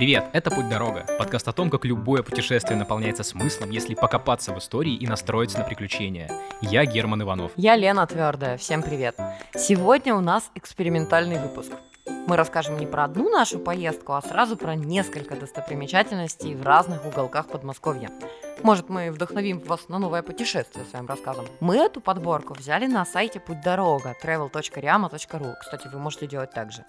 Привет, это «Путь-дорога», подкаст о том, как любое путешествие наполняется смыслом, если покопаться в истории и настроиться на приключения. Я Герман Иванов. Я Лена Твердая, всем привет. Сегодня у нас экспериментальный выпуск. Мы расскажем не про одну нашу поездку, а сразу про несколько достопримечательностей в разных уголках Подмосковья. Может, мы вдохновим вас на новое путешествие своим рассказом. Мы эту подборку взяли на сайте Путь Дорога travel.riama.ru. Кстати, вы можете делать так же.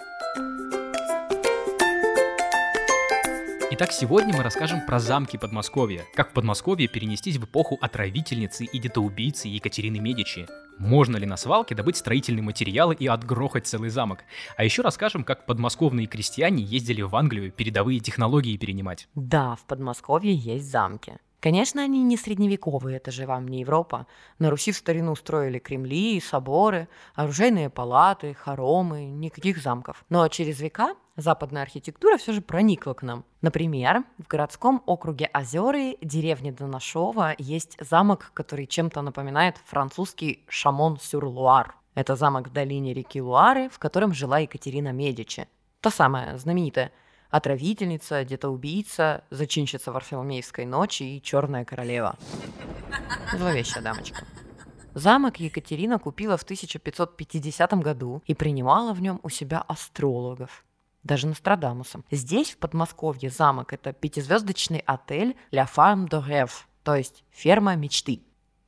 Итак, сегодня мы расскажем про замки Подмосковья. Как в Подмосковье перенестись в эпоху отравительницы и детоубийцы Екатерины Медичи. Можно ли на свалке добыть строительные материалы и отгрохать целый замок? А еще расскажем, как подмосковные крестьяне ездили в Англию передовые технологии перенимать. Да, в Подмосковье есть замки. Конечно, они не средневековые, это же вам не Европа. На Руси в старину строили кремли, соборы, оружейные палаты, хоромы, никаких замков. Но через века западная архитектура все же проникла к нам. Например, в городском округе Озеры, деревне Донашова, есть замок, который чем-то напоминает французский Шамон-сюр-Луар. Это замок в долине реки Луары, в котором жила Екатерина Медичи. Та самая знаменитая отравительница, где-то убийца, зачинщица Варфоломеевской ночи и черная королева. Зловещая дамочка. Замок Екатерина купила в 1550 году и принимала в нем у себя астрологов. Даже Нострадамусом. Здесь, в Подмосковье, замок – это пятизвездочный отель «La Farm de Rêve», то есть «Ферма мечты».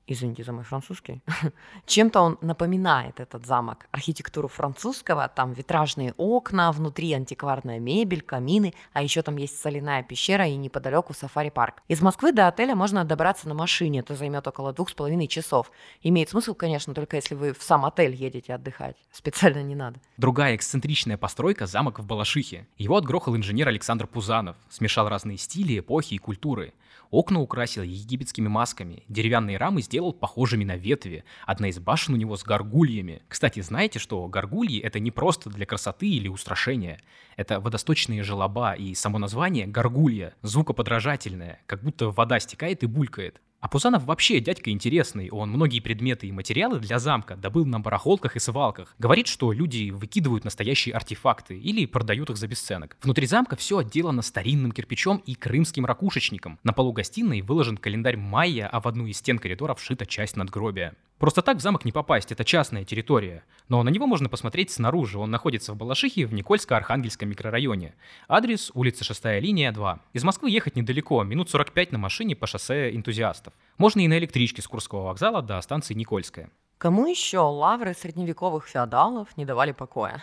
Извините за мой французский. Чем-то он напоминает этот замок. Архитектуру французского, там витражные окна, внутри антикварная мебель, камины, а еще там есть соляная пещера и неподалеку сафари-парк. Из Москвы до отеля можно добраться на машине, это займет около двух с половиной часов. Имеет смысл, конечно, только если вы в сам отель едете отдыхать. Специально не надо. Другая эксцентричная постройка – замок в Балашихе. Его отгрохал инженер Александр Пузанов, смешал разные стили, эпохи и культуры. Окна украсил египетскими масками, деревянные рамы сделал похожими на ветви, одна из башен у него с горгульями. Кстати, знаете, что горгульи это не просто для красоты или устрашения. Это водосточные желоба, и само название горгулья, звукоподражательное, как будто вода стекает и булькает. А Пузанов вообще дядька интересный, он многие предметы и материалы для замка добыл на барахолках и свалках. Говорит, что люди выкидывают настоящие артефакты или продают их за бесценок. Внутри замка все отделано старинным кирпичом и крымским ракушечником. На полу гостиной выложен календарь майя, а в одну из стен коридора вшита часть надгробия. Просто так в замок не попасть, это частная территория. Но на него можно посмотреть снаружи, он находится в Балашихе в Никольско-Архангельском микрорайоне. Адрес улица 6 линия 2. Из Москвы ехать недалеко, минут 45 на машине по шоссе энтузиастов. Можно и на электричке с Курского вокзала до станции Никольская. Кому еще лавры средневековых феодалов не давали покоя?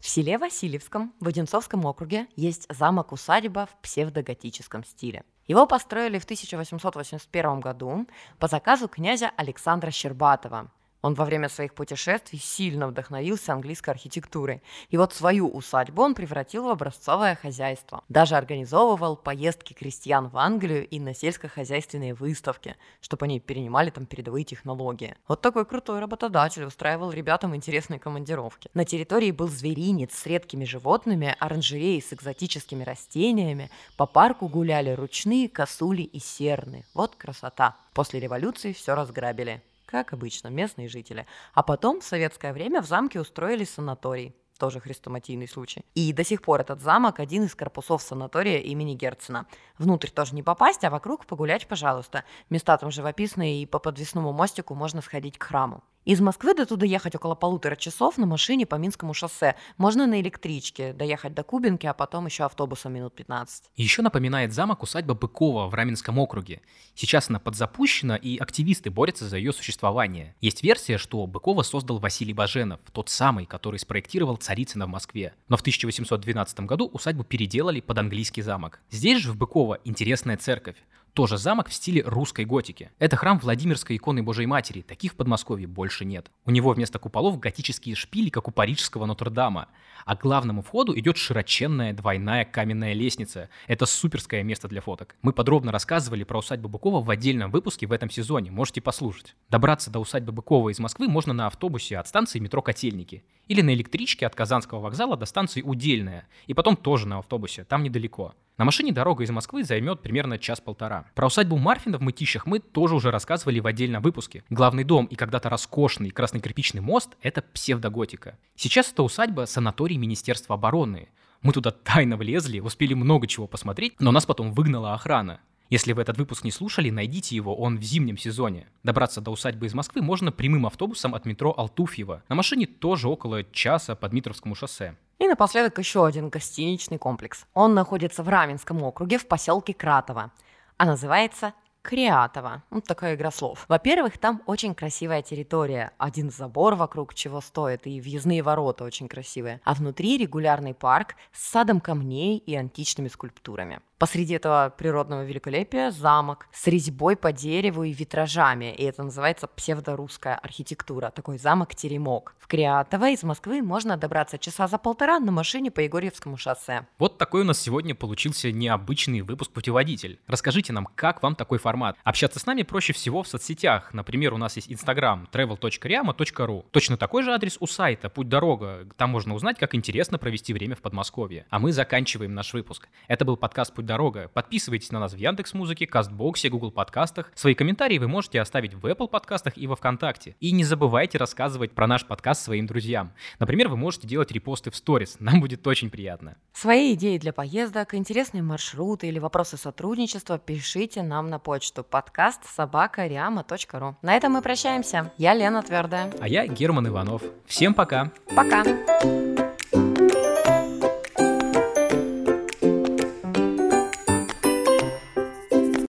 В селе Васильевском в Одинцовском округе есть замок-усадьба в псевдоготическом стиле. Его построили в 1881 году по заказу князя Александра Щербатова. Он во время своих путешествий сильно вдохновился английской архитектурой. И вот свою усадьбу он превратил в образцовое хозяйство. Даже организовывал поездки крестьян в Англию и на сельскохозяйственные выставки, чтобы они перенимали там передовые технологии. Вот такой крутой работодатель устраивал ребятам интересные командировки. На территории был зверинец с редкими животными, оранжереи с экзотическими растениями, по парку гуляли ручные косули и серны. Вот красота. После революции все разграбили как обычно, местные жители. А потом в советское время в замке устроили санаторий тоже хрестоматийный случай. И до сих пор этот замок один из корпусов санатория имени Герцена. Внутрь тоже не попасть, а вокруг погулять, пожалуйста. Места там живописные, и по подвесному мостику можно сходить к храму. Из Москвы до туда ехать около полутора часов на машине по Минскому шоссе. Можно на электричке доехать до Кубинки, а потом еще автобусом минут 15. Еще напоминает замок усадьба Быкова в Раменском округе. Сейчас она подзапущена, и активисты борются за ее существование. Есть версия, что Быкова создал Василий Баженов, тот самый, который спроектировал Царицына в Москве. Но в 1812 году усадьбу переделали под английский замок. Здесь же в Быково интересная церковь тоже замок в стиле русской готики. Это храм Владимирской иконы Божьей Матери, таких в Подмосковье больше нет. У него вместо куполов готические шпили, как у парижского Нотр-Дама. А к главному входу идет широченная двойная каменная лестница. Это суперское место для фоток. Мы подробно рассказывали про усадьбу Быкова в отдельном выпуске в этом сезоне, можете послушать. Добраться до усадьбы Быкова из Москвы можно на автобусе от станции метро Котельники или на электричке от Казанского вокзала до станции Удельная, и потом тоже на автобусе, там недалеко. На машине дорога из Москвы займет примерно час-полтора. Про усадьбу Марфина в Мытищах мы тоже уже рассказывали в отдельном выпуске. Главный дом и когда-то роскошный красный кирпичный мост – это псевдоготика. Сейчас это усадьба санаторий Министерства обороны. Мы туда тайно влезли, успели много чего посмотреть, но нас потом выгнала охрана. Если вы этот выпуск не слушали, найдите его, он в зимнем сезоне. Добраться до усадьбы из Москвы можно прямым автобусом от метро Алтуфьево. На машине тоже около часа по Дмитровскому шоссе. И напоследок еще один гостиничный комплекс. Он находится в Раменском округе в поселке Кратово, а называется Креатова. Ну, такая игра слов. Во-первых, там очень красивая территория. Один забор вокруг чего стоит, и въездные ворота очень красивые. А внутри регулярный парк с садом камней и античными скульптурами. Посреди этого природного великолепия замок с резьбой по дереву и витражами, и это называется псевдорусская архитектура, такой замок-теремок. В Креатово из Москвы можно добраться часа за полтора на машине по Егорьевскому шоссе. Вот такой у нас сегодня получился необычный выпуск «Путеводитель». Расскажите нам, как вам такой формат? Общаться с нами проще всего в соцсетях. Например, у нас есть Инстаграм travel.riama.ru. Точно такой же адрес у сайта «Путь дорога». Там можно узнать, как интересно провести время в Подмосковье. А мы заканчиваем наш выпуск. Это был подкаст «Путь дорога». Подписывайтесь на нас в Яндекс Музыке, Кастбоксе, Google подкастах. Свои комментарии вы можете оставить в Apple подкастах и во Вконтакте. И не забывайте рассказывать про наш подкаст своим друзьям. Например, вы можете делать репосты в сторис. Нам будет очень приятно. Свои идеи для поездок, интересные маршруты или вопросы сотрудничества пишите нам на почту подкаст собака ру. На этом мы прощаемся. Я Лена Твердая. А я Герман Иванов. Всем пока. Пока.